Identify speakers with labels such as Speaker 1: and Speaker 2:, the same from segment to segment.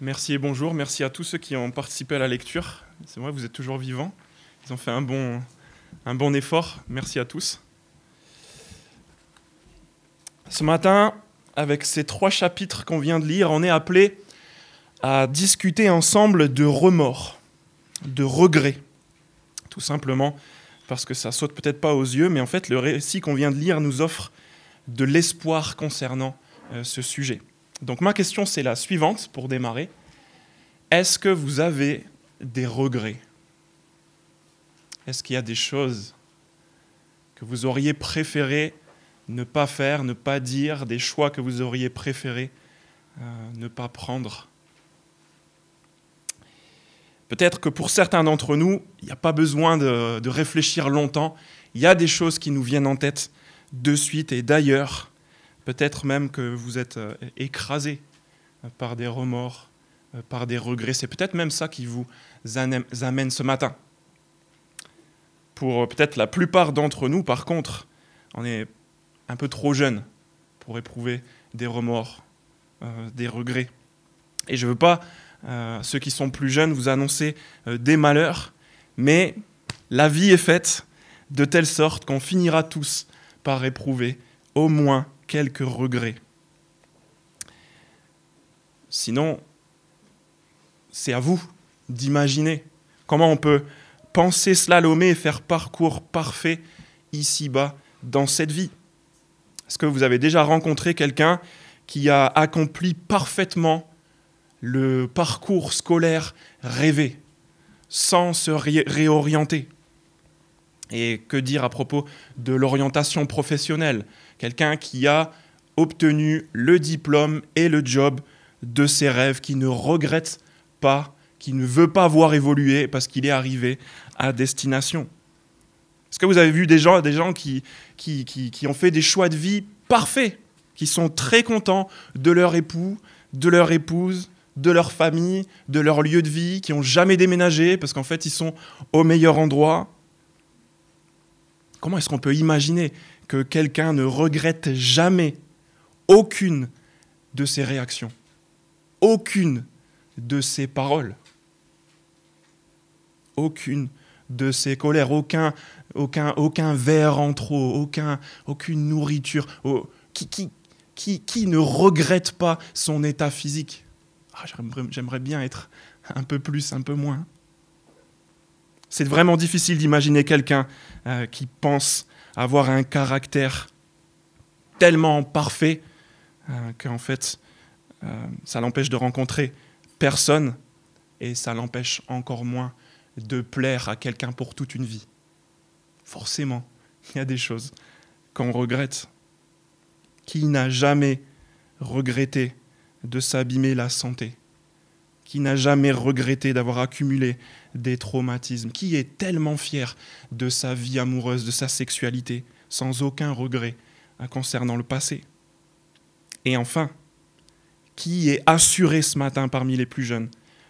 Speaker 1: Merci et bonjour. Merci à tous ceux qui ont participé à la lecture. C'est vrai, vous êtes toujours vivants. Ils ont fait un bon, effort. Merci à tous. Ce matin, avec ces trois chapitres qu'on vient de lire, on est appelé à discuter ensemble de remords, de regrets. Tout simplement parce que ça saute peut-être pas aux yeux, mais en fait, le récit qu'on vient de lire nous offre de l'espoir concernant euh, ce sujet. Donc ma question, c'est la suivante pour démarrer. Est-ce que vous avez des regrets? Est-ce qu'il y a des choses que vous auriez préféré ne pas faire, ne pas dire, des choix que vous auriez préféré euh, ne pas prendre? Peut-être que pour certains d'entre nous, il n'y a pas besoin de, de réfléchir longtemps. Il y a des choses qui nous viennent en tête de suite et d'ailleurs Peut-être même que vous êtes euh, écrasé euh, par des remords, euh, par des regrets. C'est peut-être même ça qui vous amène ce matin. Pour peut-être la plupart d'entre nous, par contre, on est un peu trop jeune pour éprouver des remords, des regrets. Et je ne veux pas, ceux qui sont plus jeunes, vous annoncer des malheurs, mais la vie est faite de telle sorte qu'on finira tous par éprouver au moins quelques regrets. Sinon, c'est à vous d'imaginer comment on peut penser slalomer et faire parcours parfait ici-bas dans cette vie. Est-ce que vous avez déjà rencontré quelqu'un qui a accompli parfaitement le parcours scolaire rêvé, sans se réorienter? Et que dire à propos de l'orientation professionnelle quelqu'un qui a obtenu le diplôme et le job de ses rêves, qui ne regrette pas, qui ne veut pas voir évoluer parce qu'il est arrivé à destination. Est-ce que vous avez vu des gens, qui, ont fait des choix de vie parfaits, qui sont très contents de leur époux, de leur épouse, de leur famille, de leur lieu de vie, qui n'ont jamais déménagé parce qu'en fait ils sont au meilleur endroit? Comment est-ce qu'on peut imaginer que quelqu'un ne regrette jamais aucune de ses réactions, aucune de ses paroles, aucune de ses colères, aucun, aucun, aucun verre en trop, aucun, aucune nourriture, qui, qui, qui, qui, ne regrette pas son état physique ah, J'aimerais bien être un peu plus, un peu moins. C'est vraiment difficile d'imaginer quelqu'un euh, qui pense avoir un caractère tellement parfait euh, qu'en fait, euh, ça l'empêche de rencontrer personne et ça l'empêche encore moins de plaire à quelqu'un pour toute une vie. Forcément, il y a des choses qu'on regrette. Qui n'a jamais regretté de s'abîmer la santé? Qui n'a jamais regretté d'avoir accumulé des traumatismes, qui est tellement fier de sa vie amoureuse, de sa sexualité, sans aucun regret hein, concernant le passé. Et enfin, qui est assuré ce matin parmi les plus jeunes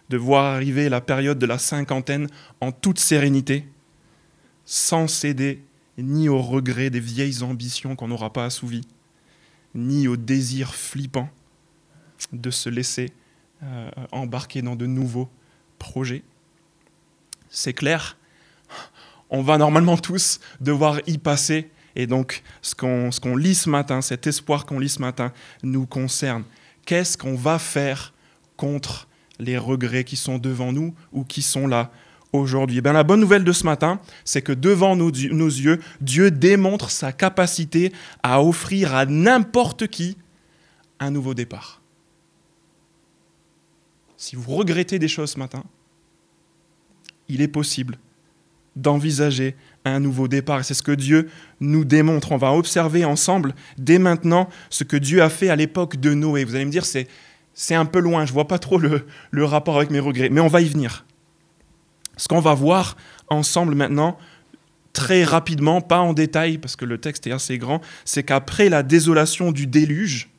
Speaker 1: de voir arriver la période de la cinquantaine en toute sérénité, sans céder ni aux regrets des vieilles ambitions qu'on n'aura pas assouvies, ni au désir flippant de se laisser euh, embarquer dans de nouveaux projets c'est clair, on va normalement tous devoir y passer. Et donc, ce qu'on lit ce matin, cet espoir qu'on lit ce matin, nous concerne. Qu'est-ce qu'on va faire contre les regrets qui sont devant nous ou qui sont là aujourd'hui? Eh La bonne nouvelle de ce matin, c'est que devant nos, nos yeux, Dieu démontre sa capacité à offrir à n'importe qui un nouveau départ. Si vous regrettez des choses ce matin, il est possible d'envisager un nouveau départ. C'est ce que Dieu nous démontre. On va observer ensemble dès maintenant ce que Dieu a fait à l'époque de Noé. Vous allez me dire, c'est, c'est un peu loin, je ne vois pas trop le, le rapport avec mes regrets, mais on va y venir. Ce qu'on va voir ensemble maintenant, très rapidement, pas en détail, parce que le texte est assez grand, c'est qu'après la désolation du déluge,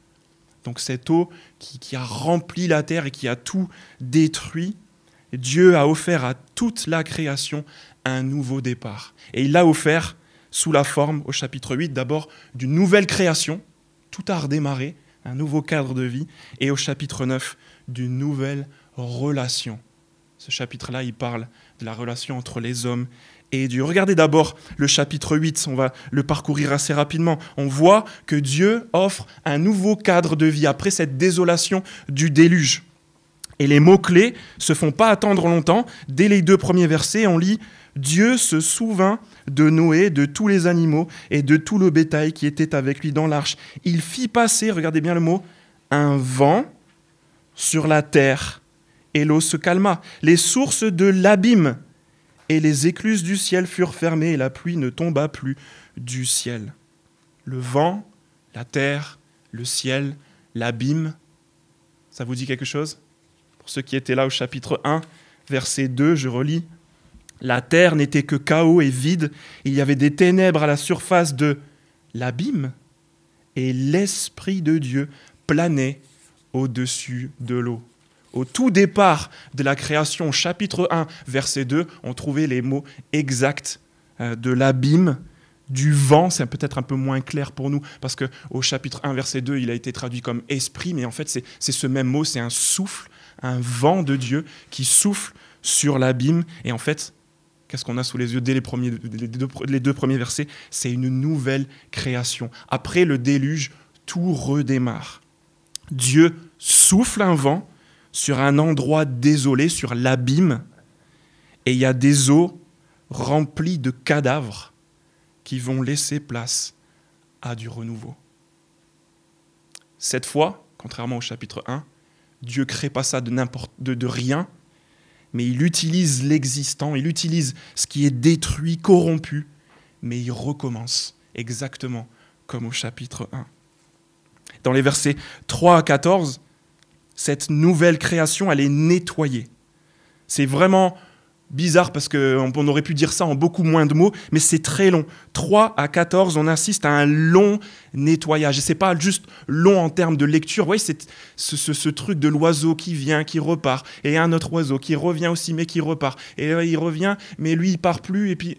Speaker 1: donc cette eau qui, qui a rempli la terre et qui a tout détruit, Dieu a offert à toute la création un nouveau départ. Et il l'a offert sous la forme, au chapitre 8, d'abord d'une nouvelle création, tout a redémarré, un nouveau cadre de vie, et au chapitre 9, d'une nouvelle relation. Ce chapitre-là, il parle de la relation entre les hommes et Dieu. Regardez d'abord le chapitre 8, on va le parcourir assez rapidement. On voit que Dieu offre un nouveau cadre de vie après cette désolation du déluge. Et les mots-clés se font pas attendre longtemps. Dès les deux premiers versets, on lit Dieu se souvint de Noé, de tous les animaux et de tout le bétail qui était avec lui dans l'arche. Il fit passer, regardez bien le mot, un vent sur la terre, et l'eau se calma. Les sources de l'abîme et les écluses du ciel furent fermées, et la pluie ne tomba plus du ciel. Le vent, la terre, le ciel, l'abîme, ça vous dit quelque chose? Pour ceux qui étaient là au chapitre 1, verset 2, je relis. La terre n'était que chaos et vide, il y avait des ténèbres à la surface de l'abîme, et l'Esprit de Dieu planait au-dessus de l'eau. Au tout départ de la création, chapitre 1, verset 2, on trouvait les mots exacts euh, de l'abîme, du vent, c'est peut-être un peu moins clair pour nous, parce qu'au chapitre 1, verset 2, il a été traduit comme esprit, mais en fait c'est ce même mot, c'est un souffle, un vent de Dieu qui souffle sur l'abîme, et en fait, qu'est-ce qu'on a sous les yeux dès les, premiers, les deux premiers versets? C'est une nouvelle création. Après le déluge, tout redémarre. Dieu souffle un vent sur un endroit désolé, sur l'abîme, et il y a des eaux remplies de cadavres qui vont laisser place à du renouveau. Cette fois, contrairement au chapitre 1, Dieu crée pas ça de de rien, mais il utilise l'existant, il utilise ce qui est détruit, corrompu, mais il recommence exactement comme au chapitre 1 dans les versets 3 à 14, cette nouvelle création, elle est nettoyée. C'est vraiment bizarre parce qu'on aurait pu dire ça en beaucoup moins de mots, mais c'est très long. 3 à 14, on assiste à un long nettoyage. Et c'est pas juste long en termes de lecture. Vous voyez, c'est ce, truc de l'oiseau qui vient, qui repart, et un autre oiseau qui revient aussi, mais qui repart. Et il revient, mais lui, il part plus. Et puis,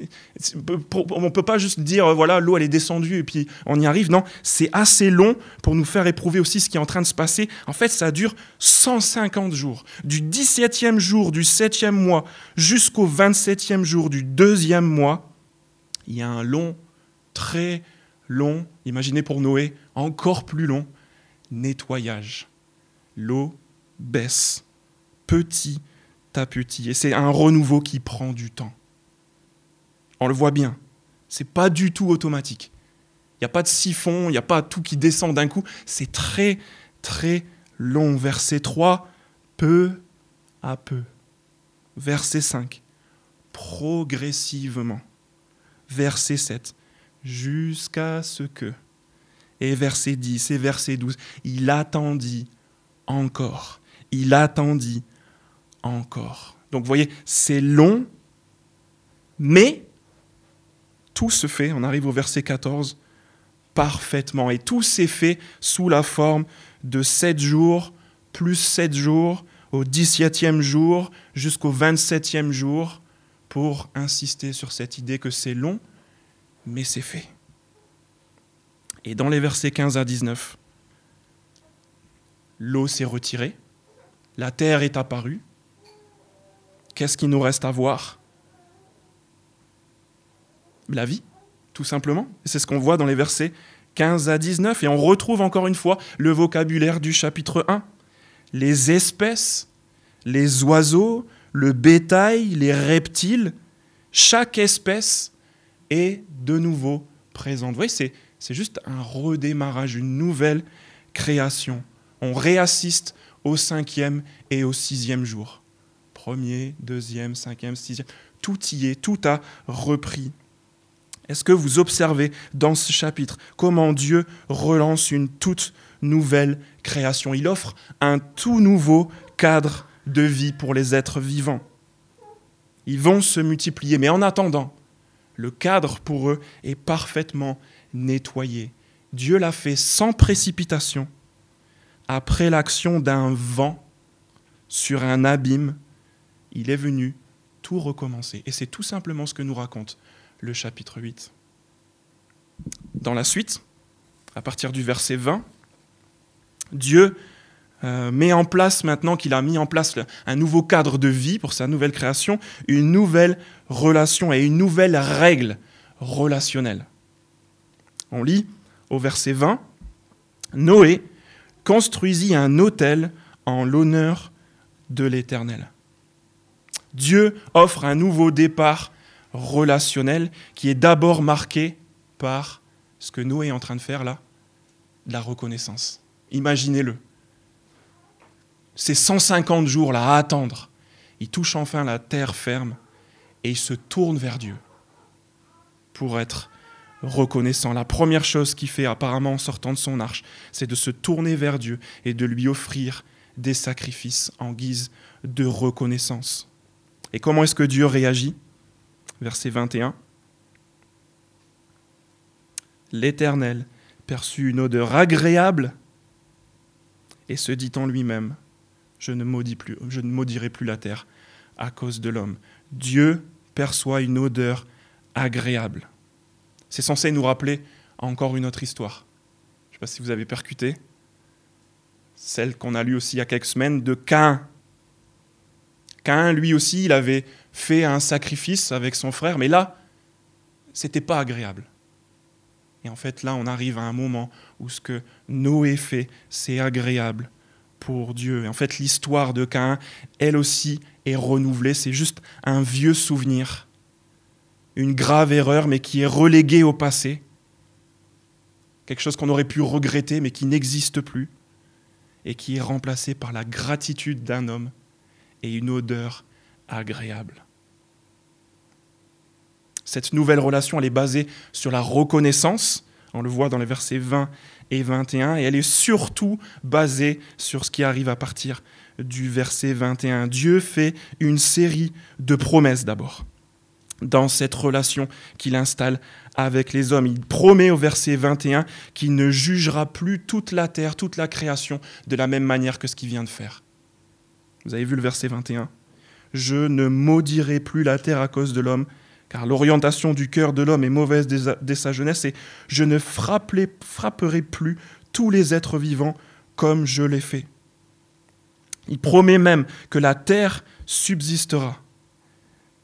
Speaker 1: on peut pas juste dire, voilà, l'eau, elle est descendue, et puis on y arrive. Non, c'est assez long pour nous faire éprouver aussi ce qui est en train de se passer. En fait, ça dure 150 jours. Du 17e jour du 7e mois jusqu'au 27e jour du deuxième mois, il y a un long, très long, imaginez pour Noé, encore plus long, nettoyage. L'eau baisse petit à petit. Et c'est un renouveau qui prend du temps. On le voit bien. C'est pas du tout automatique. Il n'y a pas de siphon, il n'y a pas tout qui descend d'un coup. C'est très, très long. Verset 3, peu à peu. Verset 5, progressivement. Verset 7, jusqu'à ce que. Et verset 10 et verset 12, il attendit encore. Il attendit encore. Donc vous voyez, c'est long, mais tout se fait, on arrive au verset 14, parfaitement. Et tout s'est fait sous la forme de sept jours, plus sept jours, au 17e jour jusqu'au 27e jour pour insister sur cette idée que c'est long, mais c'est fait. Et dans les versets 15 à 19, l'eau s'est retirée, la terre est apparue. Qu'est-ce qu'il nous reste à voir? La vie, tout simplement. C'est ce qu'on voit dans les versets 15 à 19. Et on retrouve encore une fois le vocabulaire du chapitre 1 les espèces, les oiseaux, le bétail, les reptiles, chaque espèce est de nouveau présente. Vous voyez, c'est, juste un redémarrage, une nouvelle création. On réassiste au cinquième et au sixième jour. Premier, deuxième, cinquième, sixième. Tout y est, tout a repris. Est-ce que vous observez dans ce chapitre comment Dieu relance une toute nouvelle création. Il offre un tout nouveau cadre de vie pour les êtres vivants. Ils vont se multiplier, mais en attendant, le cadre pour eux est parfaitement nettoyé. Dieu l'a fait sans précipitation, après l'action d'un vent sur un abîme, il est venu tout recommencer. Et c'est tout simplement ce que nous raconte le chapitre 8. Dans la suite, à partir du verset 20, Dieu euh, met en place, maintenant qu'il a mis en place un nouveau cadre de vie pour sa nouvelle création, une nouvelle relation et une nouvelle règle relationnelle. On lit au verset 20, Noé construisit un autel en l'honneur de l'Éternel. Dieu offre un nouveau départ relationnel qui est d'abord marqué par ce que Noé est en train de faire là, la reconnaissance. Imaginez-le. Ces 150 jours là à attendre, il touche enfin la terre ferme et il se tourne vers Dieu pour être reconnaissant. La première chose qu'il fait apparemment en sortant de son arche, c'est de se tourner vers Dieu et de lui offrir des sacrifices en guise de reconnaissance. Et comment est-ce que Dieu réagit? Verset 21. L'Éternel perçut une odeur agréable et se dit en lui-même, je ne, maudirai plus la terre à cause de l'homme. Dieu perçoit une odeur agréable. C'est censé nous rappeler encore une autre histoire. Je ne sais pas si vous avez percuté. Celle qu'on a lue aussi il y a quelques semaines de Cain. Cain, lui aussi, il avait fait un sacrifice avec son frère, mais là, c'était pas agréable. Et en fait, là, on arrive à un moment où ce que Noé fait, c'est agréable pour Dieu. Et en fait, l'histoire de Cain, elle aussi, est renouvelée. C'est juste un vieux souvenir, une grave erreur, mais qui est reléguée au passé. Quelque chose qu'on aurait pu regretter, mais qui n'existe plus, et qui est remplacé par la gratitude d'un homme et une odeur agréable. Cette nouvelle relation, elle est basée sur la reconnaissance, on le voit dans les versets 20 et 21, et elle est surtout basée sur ce qui arrive à partir du verset 21. Dieu fait une série de promesses d'abord dans cette relation qu'il installe avec les hommes. Il promet au verset 21 qu'il ne jugera plus toute la terre, toute la création de la même manière que ce qu'il vient de faire. Vous avez vu le verset 21 Je ne maudirai plus la terre à cause de l'homme, car l'orientation du cœur de l'homme est mauvaise dès sa jeunesse, et je ne frapperai plus tous les êtres vivants comme je l'ai fait. Il promet même que la terre subsistera,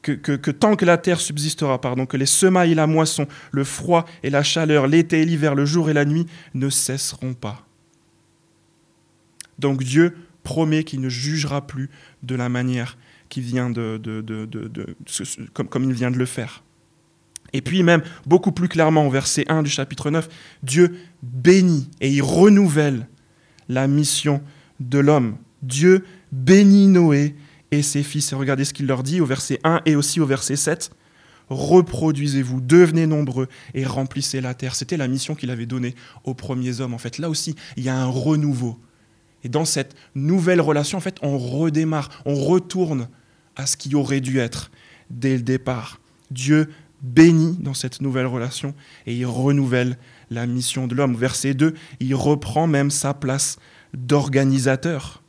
Speaker 1: que, tant que la terre subsistera, pardon, que les semailles et la moisson, le froid et la chaleur, l'été et l'hiver, le jour et la nuit ne cesseront pas. Donc Dieu promet qu'il ne jugera plus de la manière qui vient de, comme, il vient de le faire. Et puis même beaucoup plus clairement au verset 1 du chapitre 9, Dieu bénit et il renouvelle la mission de l'homme. Dieu bénit Noé et ses fils. Et regardez ce qu'il leur dit au verset 1 et aussi au verset 7. Reproduisez-vous, devenez nombreux et remplissez la terre. C'était la mission qu'il avait donnée aux premiers hommes. En fait, là aussi, il y a un renouveau. Et dans cette nouvelle relation, en fait, on redémarre, on retourne à ce qui aurait dû être dès le départ. Dieu bénit dans cette nouvelle relation et il renouvelle la mission de l'homme. Verset 2, il reprend même sa place d'organisateur.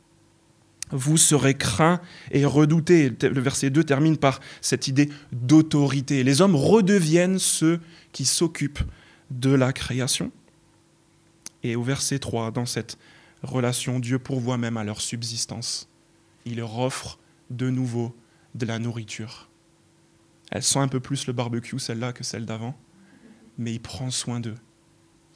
Speaker 1: Vous serez craint et redouté. Le verset 2 termine par cette idée d'autorité. Les hommes redeviennent ceux qui s'occupent de la création. Et au verset 3, dans cette relation, Dieu pourvoit même à leur subsistance. Il leur offre de nouveau de la nourriture. Elle sent un peu plus le barbecue, celle-là, que celle d'avant, mais il prend soin d'eux.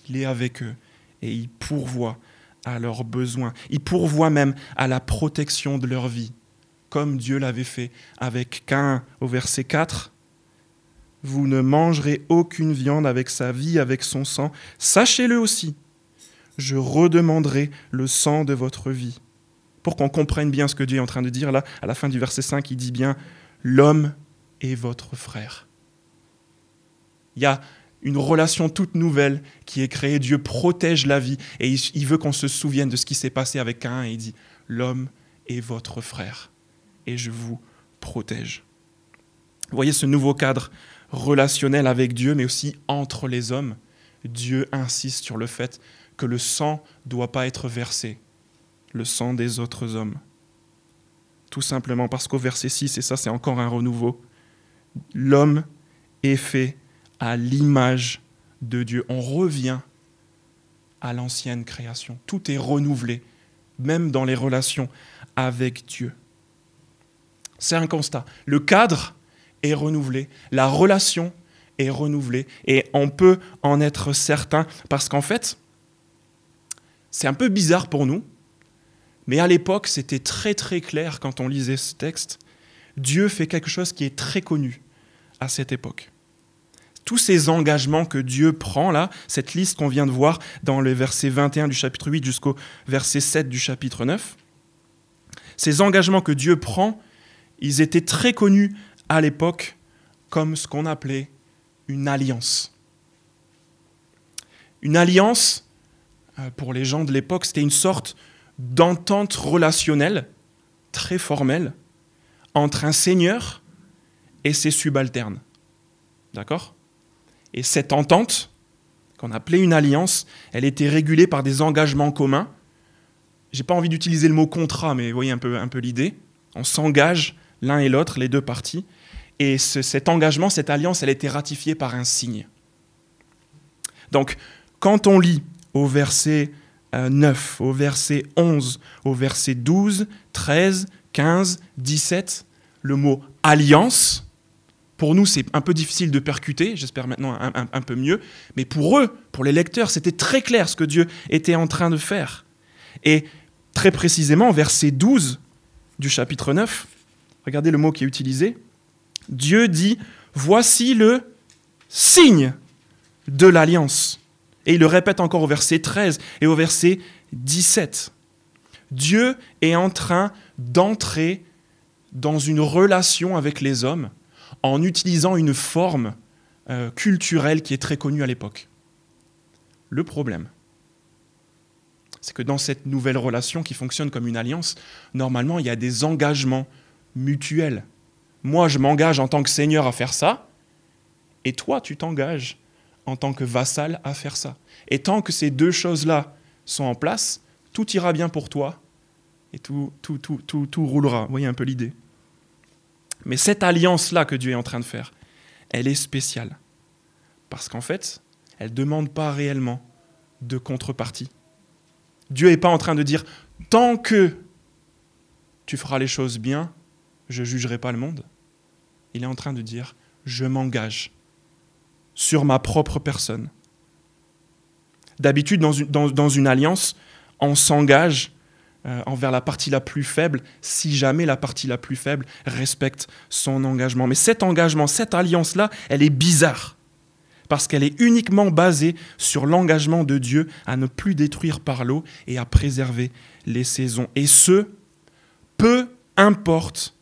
Speaker 1: Il est avec eux et il pourvoit à leurs besoins. Il pourvoit même à la protection de leur vie, comme Dieu l'avait fait avec Cain au verset 4. Vous ne mangerez aucune viande avec sa vie, avec son sang. Sachez-le aussi, je redemanderai le sang de votre vie pour qu'on comprenne bien ce que Dieu est en train de dire là, à la fin du verset 5, il dit bien, l'homme est votre frère. Il y a une relation toute nouvelle qui est créée. Dieu protège la vie et il veut qu'on se souvienne de ce qui s'est passé avec Cain et il dit, l'homme est votre frère et je vous protège. Vous voyez ce nouveau cadre relationnel avec Dieu, mais aussi entre les hommes. Dieu insiste sur le fait que le sang ne doit pas être versé le sang des autres hommes. Tout simplement parce qu'au verset 6, et ça c'est encore un renouveau, l'homme est fait à l'image de Dieu. On revient à l'ancienne création. Tout est renouvelé même dans les relations avec Dieu. C'est un constat. Le cadre est renouvelé, la relation est renouvelée, et on peut en être certain, parce qu'en fait, c'est un peu bizarre pour nous, mais à l'époque, c'était très très clair quand on lisait ce texte. Dieu fait quelque chose qui est très connu à cette époque. Tous ces engagements que Dieu prend là, cette liste qu'on vient de voir dans le verset 21 du chapitre 8 jusqu'au verset 7 du chapitre 9, ces engagements que Dieu prend, ils étaient très connus à l'époque comme ce qu'on appelait une alliance. Une alliance, euh, pour les gens de l'époque, c'était une sorte d'entente relationnelle très formelle entre un seigneur et ses subalternes. D'accord? Et cette entente, qu'on appelait une alliance, elle était régulée par des engagements communs. J'ai pas envie d'utiliser le mot contrat, mais vous voyez un peu, un peu l'idée. On s'engage l'un et l'autre, les deux parties. Et cet engagement, cette alliance, elle était ratifiée par un signe. Donc, quand on lit au verset 9, euh, au verset 11, au verset 12, 13, 15, 17, le mot alliance, pour nous, c'est un peu difficile de percuter, j'espère maintenant un, peu mieux, mais pour eux, pour les lecteurs, c'était très clair ce que Dieu était en train de faire. Et très précisément, verset 12 du chapitre 9, regardez le mot qui est utilisé, Dieu dit, voici le signe de l'alliance. Et il le répète encore au verset 13 et au verset 17. Dieu est en train d'entrer dans une relation avec les hommes en utilisant une forme euh, culturelle qui est très connue à l'époque. Le problème, c'est que dans cette nouvelle relation qui fonctionne comme une alliance, normalement, il y a des engagements mutuels. Moi, je m'engage en tant que seigneur à faire ça, et toi, tu t'engages en tant que vassal à faire ça. Et tant que ces deux choses-là sont en place, tout ira bien pour toi et tout, tout, tout, tout, tout roulera. Vous voyez un peu l'idée. Mais cette alliance-là que Dieu est en train de faire, elle est spéciale. Parce qu'en fait, elle ne demande pas réellement de contrepartie. Dieu n'est pas en train de dire, tant que tu feras les choses bien, je ne jugerai pas le monde. Il est en train de dire, je m'engage sur ma propre personne. D'habitude, dans une, alliance, on s'engage euh, envers la partie la plus faible si jamais la partie la plus faible respecte son engagement. Mais cet engagement, cette alliance-là, elle est bizarre parce qu'elle est uniquement basée sur l'engagement de Dieu à ne plus détruire par l'eau et à préserver les saisons. Et ce, peu importe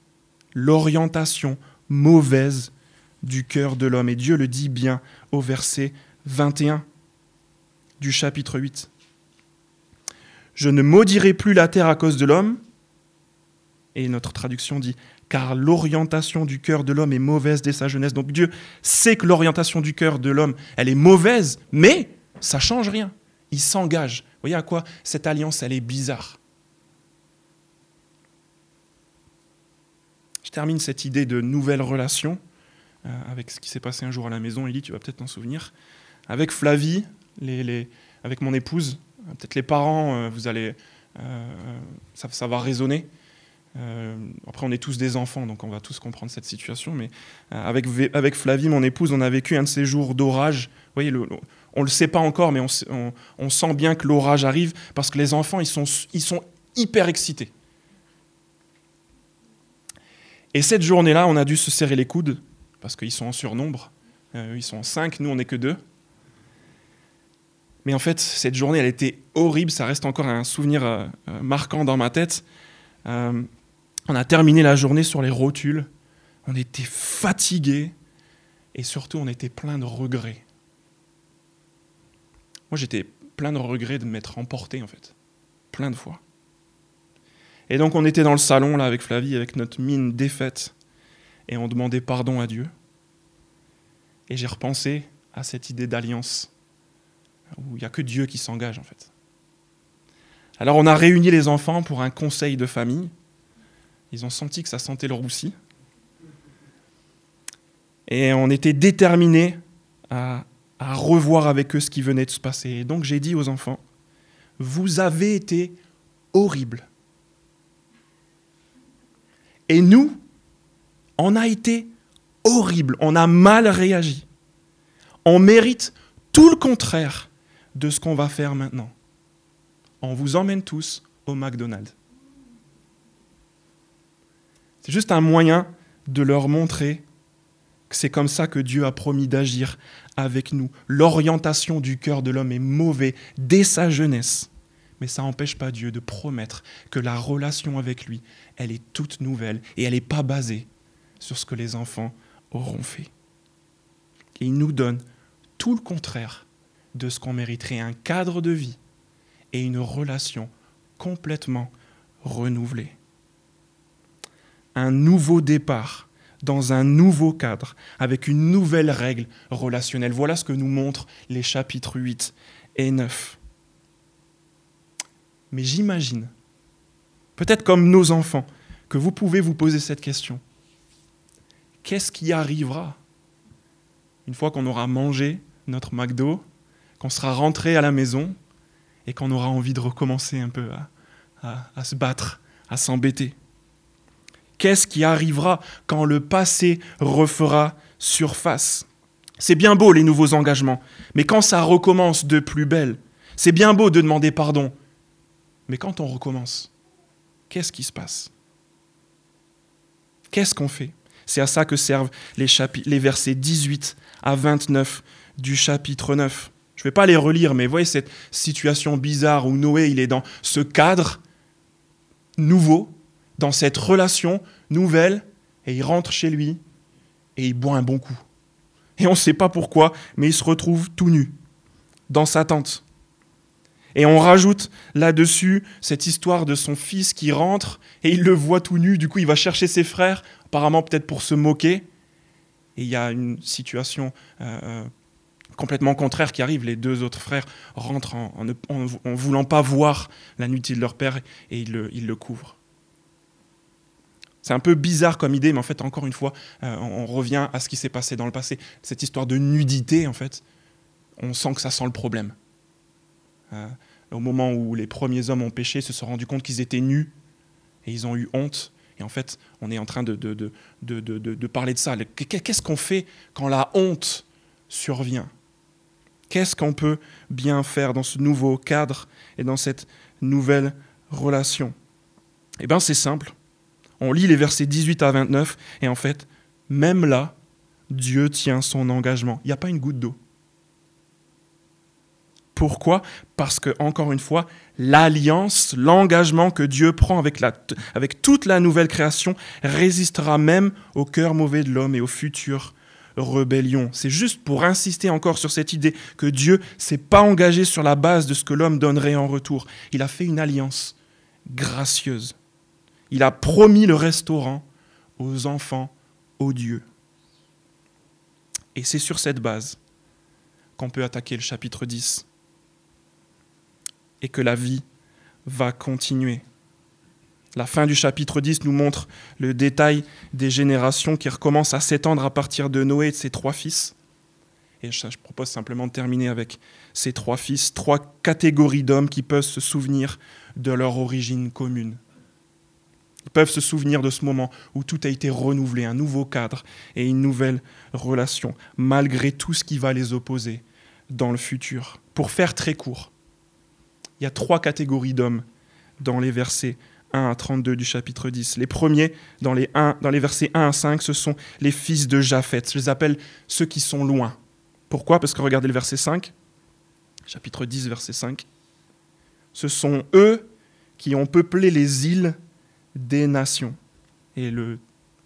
Speaker 1: l'orientation mauvaise du cœur de l'homme. Et Dieu le dit bien au verset 21 du chapitre 8. Je ne maudirai plus la terre à cause de l'homme. Et notre traduction dit, car l'orientation du cœur de l'homme est mauvaise dès sa jeunesse. Donc Dieu sait que l'orientation du cœur de l'homme, elle est mauvaise, mais ça change rien. Il s'engage. Vous voyez à quoi cette alliance, elle est bizarre. Je termine cette idée de nouvelle relation avec ce qui s'est passé un jour à la maison. Élie, tu vas peut-être t'en souvenir. Avec Flavie, avec mon épouse, euh, peut-être les parents, euh, vous allez, ça, va résonner. après, on est tous des enfants, donc on va tous comprendre cette situation. Mais avec, Flavie, mon épouse, on a vécu un de ces jours d'orage. Vous voyez, on ne le sait pas encore, mais on, on, sent bien que l'orage arrive parce que les enfants, ils sont, ils sont hyper excités. Et cette journée-là, on a dû se serrer les coudes parce qu'ils sont en surnombre. Euh, ils sont cinq, nous on n'est que deux. Mais en fait, cette journée, elle était horrible, ça reste encore un souvenir euh, euh, marquant dans ma tête. on a terminé la journée sur les rotules, on était fatigués et surtout on était plein de regrets. Moi j'étais plein de regrets de m'être emporté en fait, plein de fois. Et donc on était dans le salon là avec Flavie, avec notre mine défaite et on demandait pardon à Dieu. Et j'ai repensé à cette idée d'alliance, où il n'y a que Dieu qui s'engage en fait. Alors on a réuni les enfants pour un conseil de famille. Ils ont senti que ça sentait le roussi. Et on était déterminés à, revoir avec eux ce qui venait de se passer. Et donc j'ai dit aux enfants, vous avez été horrible. Et nous, on a été horrible, on a mal réagi. On mérite tout le contraire de ce qu'on va faire maintenant. On vous emmène tous au McDonald's. C'est juste un moyen de leur montrer que c'est comme ça que Dieu a promis d'agir avec nous. L'orientation du cœur de l'homme est mauvaise dès sa jeunesse. Mais ça n'empêche pas Dieu de promettre que la relation avec lui, elle est toute nouvelle et elle n'est pas basée sur ce que les enfants auront fait. Il nous donne tout le contraire de ce qu'on mériterait, un cadre de vie et une relation complètement renouvelée. Un nouveau départ dans un nouveau cadre, avec une nouvelle règle relationnelle. Voilà ce que nous montrent les chapitres 8 et 9. Mais j'imagine, peut-être comme nos enfants, que vous pouvez vous poser cette question. Qu'est-ce qui arrivera une fois qu'on aura mangé notre McDo, qu'on sera rentré à la maison et qu'on aura envie de recommencer un peu à, se battre, à s'embêter? Qu'est-ce qui arrivera quand le passé refera surface? C'est bien beau les nouveaux engagements, mais quand ça recommence de plus belle, c'est bien beau de demander pardon, mais quand on recommence, qu'est-ce qui se passe? Qu'est-ce qu'on fait? C'est à ça que servent les, versets 18 à 29 du chapitre 9. Je ne vais pas les relire, mais voyez cette situation bizarre où Noé il est dans ce cadre nouveau, dans cette relation nouvelle, et il rentre chez lui et il boit un bon coup. Et on ne sait pas pourquoi, mais il se retrouve tout nu, dans sa tente. Et on rajoute là-dessus cette histoire de son fils qui rentre et il le voit tout nu, du coup il va chercher ses frères, apparemment peut-être pour se moquer. Et il y a une situation euh, euh, complètement contraire qui arrive. Les deux autres frères rentrent en ne voulant pas voir la nudité de leur père et ils le, ils le couvrent. C'est un peu bizarre comme idée, mais en fait, encore une fois, euh, on revient à ce qui s'est passé dans le passé. Cette histoire de nudité, en fait, on sent que ça sent le problème. Euh, au moment où les premiers hommes ont péché, se sont rendus compte qu'ils étaient nus et ils ont eu honte. Et en fait, on est en train de, de, de, de parler de ça. Qu'est-ce qu'on fait quand la honte survient? Qu'est-ce qu'on peut bien faire dans ce nouveau cadre et dans cette nouvelle relation? Eh bien, c'est simple. On lit les versets 18 à 29, et en fait, même là, Dieu tient son engagement. Il n'y a pas une goutte d'eau. Pourquoi Parce que, encore une fois, l'alliance, l'engagement que Dieu prend avec, toute la nouvelle création résistera même au cœur mauvais de l'homme et aux futures rébellions. C'est juste pour insister encore sur cette idée que Dieu s'est pas engagé sur la base de ce que l'homme donnerait en retour. Il a fait une alliance gracieuse. Il a promis le restaurant aux enfants odieux. Et c'est sur cette base qu'on peut attaquer le chapitre 10 et que la vie va continuer. La fin du chapitre 10 nous montre le détail des générations qui recommencent à s'étendre à partir de Noé et de ses trois fils. Et je, propose simplement de terminer avec ces trois fils, trois catégories d'hommes qui peuvent se souvenir de leur origine commune. Ils peuvent se souvenir de ce moment où tout a été renouvelé, un nouveau cadre et une nouvelle relation, malgré tout ce qui va les opposer dans le futur. Pour faire très court, il y a trois catégories d'hommes dans les versets 1 à 32 du chapitre 10. Les premiers, dans les, 1, dans les versets 1 à 5, ce sont les fils de Japheth. Je les appelle ceux qui sont loin. Pourquoi? Parce que regardez le verset 5, chapitre 10, verset 5. Ce sont eux qui ont peuplé les îles des nations. Et le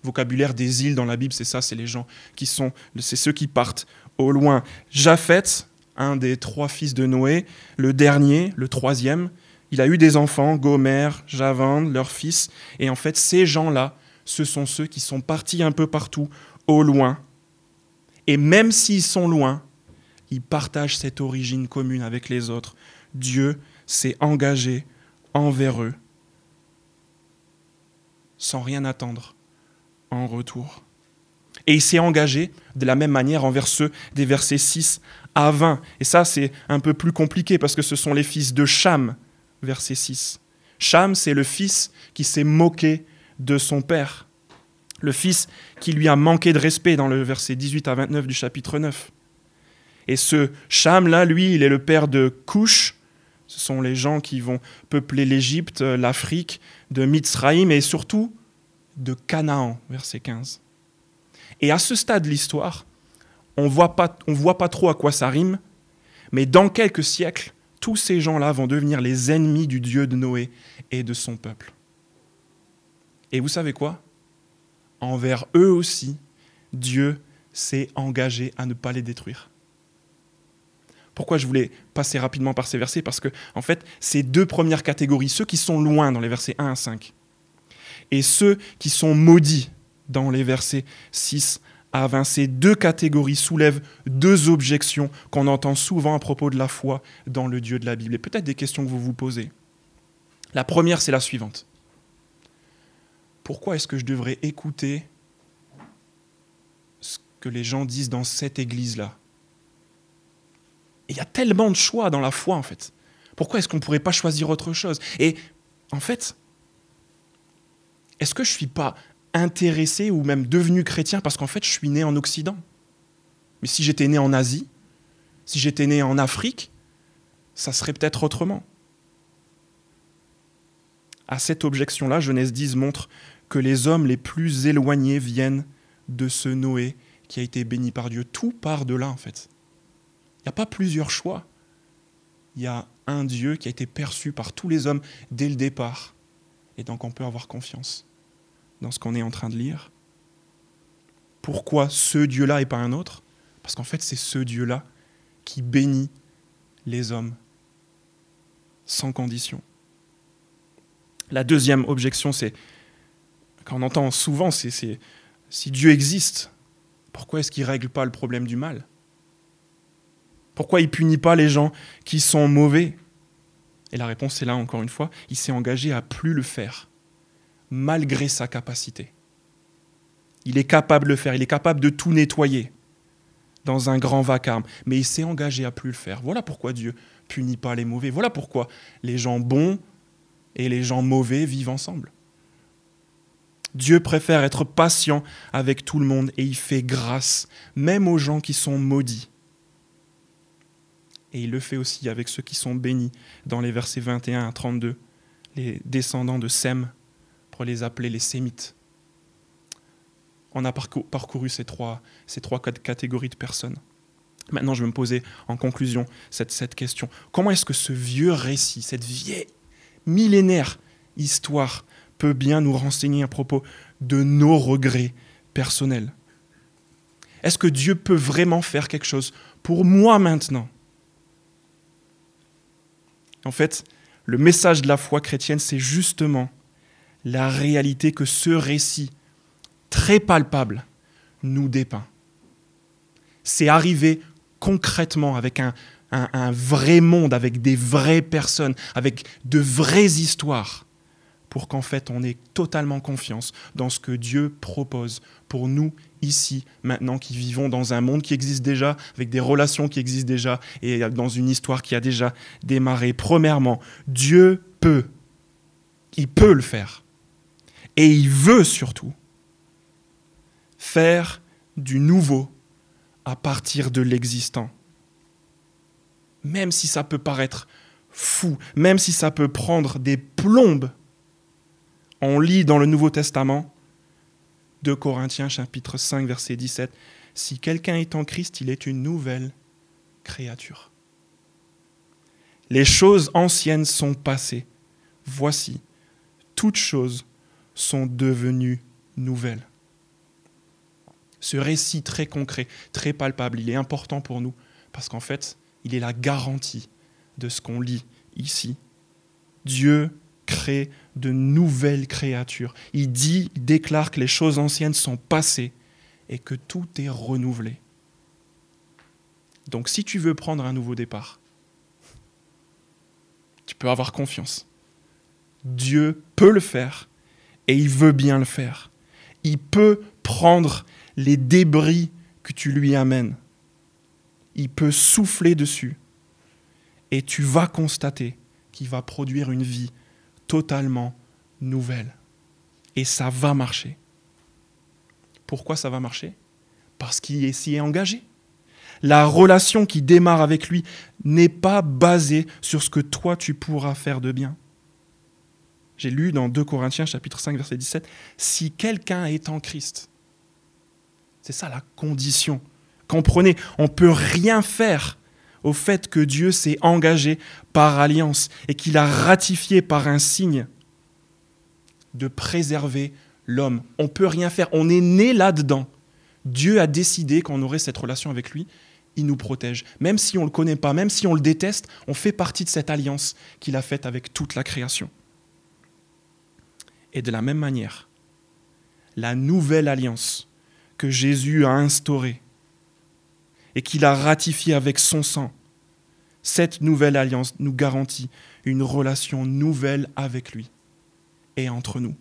Speaker 1: vocabulaire des îles dans la Bible, c'est ça, c'est les gens qui sont, c'est ceux qui partent au loin. Japheth, un des trois fils de Noé, le dernier, le troisième, il a eu des enfants, Gomer, Javan, leurs fils, et en fait, ces gens-là, ce sont ceux qui sont partis un peu partout, au loin. Et même s'ils sont loin, ils partagent cette origine commune avec les autres. Dieu s'est engagé envers eux sans rien attendre en retour. Et il s'est engagé de la même manière envers ceux des versets 6 à 20. Et ça, c'est un peu plus compliqué parce que ce sont les fils de Cham, verset 6. Cham, c'est le fils qui s'est moqué de son père. Le fils qui lui a manqué de respect dans le verset 18 à 29 du chapitre 9. Et ce Cham-là, lui, il est le père de Cush. Ce sont les gens qui vont peupler l'Égypte, l'Afrique, de Mitzraïm et surtout de Canaan, verset 15. Et à ce stade de l'histoire, on ne voit pas trop à quoi ça rime, mais dans quelques siècles, tous ces gens-là vont devenir les ennemis du Dieu de Noé et de son peuple. Et vous savez quoi? Envers eux aussi, Dieu s'est engagé à ne pas les détruire. Pourquoi je voulais passer rapidement par ces versets? Parce que, en fait, ces deux premières catégories, ceux qui sont loin dans les versets 1 à 5, et ceux qui sont maudits dans les versets 6 20, ces deux catégories soulèvent deux objections qu'on entend souvent à propos de la foi dans le Dieu de la Bible. Et peut-être des questions que vous vous posez. La première, c'est la suivante. Pourquoi est-ce que je devrais écouter ce que les gens disent dans cette église-là? Il y a tellement de choix dans la foi, en fait. Pourquoi est-ce qu'on ne pourrait pas choisir autre chose? Et en fait, est-ce que je ne suis pas intéressé ou même devenu chrétien parce qu'en fait, je suis né en Occident Mais si j'étais né en Asie, si j'étais né en Afrique, ça serait peut-être autrement. À cette objection-là, Genèse 10 montre que les hommes les plus éloignés viennent de ce Noé qui a été béni par Dieu. Tout part de là, en fait. Il n'y a pas plusieurs choix. Il y a un Dieu qui a été perçu par tous les hommes dès le départ. Et donc on peut avoir confiance dans ce qu'on est en train de lire. Pourquoi ce Dieu-là et pas un autre? Parce qu'en fait c'est ce Dieu-là qui bénit les hommes sans condition. La deuxième objection, c'est, qu'on entend souvent, c'est si Dieu existe, pourquoi est-ce qu'il ne règle pas le problème du mal? Pourquoi il punit pas les gens qui sont mauvais? Et la réponse est là encore une fois, il s'est engagé à plus le faire, malgré sa capacité. Il est capable de le faire, il est capable de tout nettoyer dans un grand vacarme, mais il s'est engagé à plus le faire. Voilà pourquoi Dieu punit pas les mauvais. Voilà pourquoi les gens bons et les gens mauvais vivent ensemble. Dieu préfère être patient avec tout le monde et il fait grâce, même aux gens qui sont maudits et il le fait aussi avec ceux qui sont bénis dans les versets 21 à 32, les descendants de Sem, pour les appeler les Sémites. On a parcouru ces trois, catégories de personnes. Maintenant, je vais me poser en conclusion cette, cette question. Comment est-ce que ce vieux récit, cette vieille, millénaire histoire peut bien nous renseigner à propos de nos regrets personnels? Est-ce que Dieu peut vraiment faire quelque chose pour moi maintenant? En fait, le message de la foi chrétienne, c'est justement la réalité que ce récit très palpable nous dépeint. C'est arriver concrètement avec un, vrai monde, avec des vraies personnes, avec de vraies histoires, pour qu'en fait on ait totalement confiance dans ce que Dieu propose pour nous ici, maintenant, qui vivons dans un monde qui existe déjà, avec des relations qui existent déjà, et dans une histoire qui a déjà démarré. Premièrement, Dieu peut. Il peut le faire. Et il veut surtout faire du nouveau à partir de l'existant. Même si ça peut paraître fou, même si ça peut prendre des plombes, on lit dans le Nouveau Testament 2 Corinthiens chapitre 5 verset 17. Si quelqu'un est en Christ, il est une nouvelle créature. Les choses anciennes sont passées. Voici, toutes choses sont devenues nouvelles. Ce récit très concret, très palpable, il est important pour nous parce qu'en fait, il est la garantie de ce qu'on lit ici. Dieu crée de nouvelles créatures. Il dit, il déclare que les choses anciennes sont passées et que tout est renouvelé. Donc si tu veux prendre un nouveau départ, tu peux avoir confiance. Dieu peut le faire et il veut bien le faire. Il peut prendre les débris que tu lui amènes. Il peut souffler dessus et tu vas constater qu'il va produire une vie totalement nouvelle. Et ça va marcher. Pourquoi ça va marcher? Parce qu'il s'y est engagé. La relation qui démarre avec lui n'est pas basée sur ce que toi tu pourras faire de bien. J'ai lu dans 2 Corinthiens chapitre 5 verset 17, si quelqu'un est en Christ, c'est ça la condition. Comprenez, on ne peut rien faire au fait que Dieu s'est engagé par alliance et qu'il a ratifié par un signe de préserver l'homme. On ne peut rien faire, on est né là-dedans. Dieu a décidé qu'on aurait cette relation avec lui, il nous protège. Même si on ne le connaît pas, même si on le déteste, on fait partie de cette alliance qu'il a faite avec toute la création. Et de la même manière, la nouvelle alliance que Jésus a instaurée et qu'il a ratifiée avec son sang, cette nouvelle alliance nous garantit une relation nouvelle avec lui et entre nous.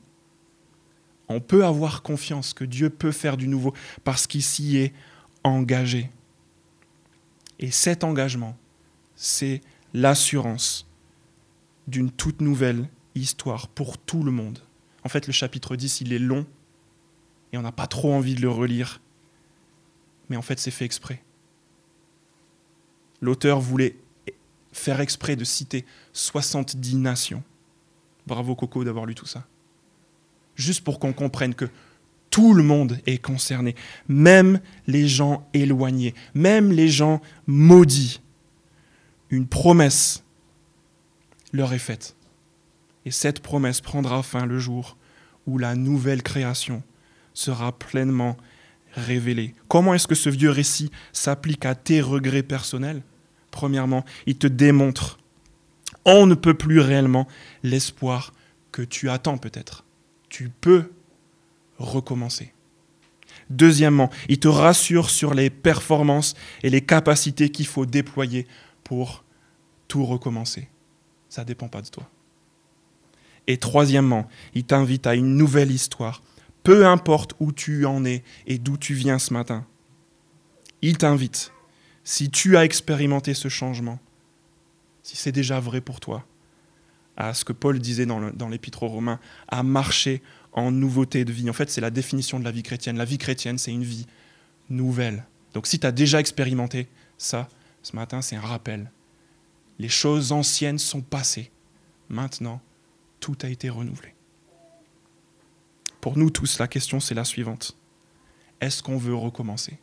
Speaker 1: On peut avoir confiance que Dieu peut faire du nouveau parce qu'il s'y est engagé. Et cet engagement, c'est l'assurance d'une toute nouvelle histoire pour tout le monde. En fait, le chapitre 10, il est long et on n'a pas trop envie de le relire. Mais en fait, c'est fait exprès. L'auteur voulait faire exprès de citer 70 nations. Bravo Coco d'avoir lu tout ça. Juste pour qu'on comprenne que tout le monde est concerné, même les gens éloignés, même les gens maudits. Une promesse leur est faite. Et cette promesse prendra fin le jour où la nouvelle création sera pleinement révélée. Comment est-ce que ce vieux récit s'applique à tes regrets personnels? Premièrement, il te démontre, on ne peut plus réellement l'espoir que tu attends peut-être. Tu peux recommencer. Deuxièmement, il te rassure sur les performances et les capacités qu'il faut déployer pour tout recommencer. Ça ne dépend pas de toi. Et troisièmement, il t'invite à une nouvelle histoire, peu importe où tu en es et d'où tu viens ce matin. Il t'invite, si tu as expérimenté ce changement, si c'est déjà vrai pour toi, à ce que Paul disait dans l'épître aux Romains, à marcher en nouveauté de vie. En fait, c'est la définition de la vie chrétienne. La vie chrétienne, c'est une vie nouvelle. Donc si tu as déjà expérimenté ça, ce matin, c'est un rappel. Les choses anciennes sont passées. Maintenant, tout a été renouvelé. Pour nous tous, la question, c'est la suivante. Est-ce qu'on veut recommencer?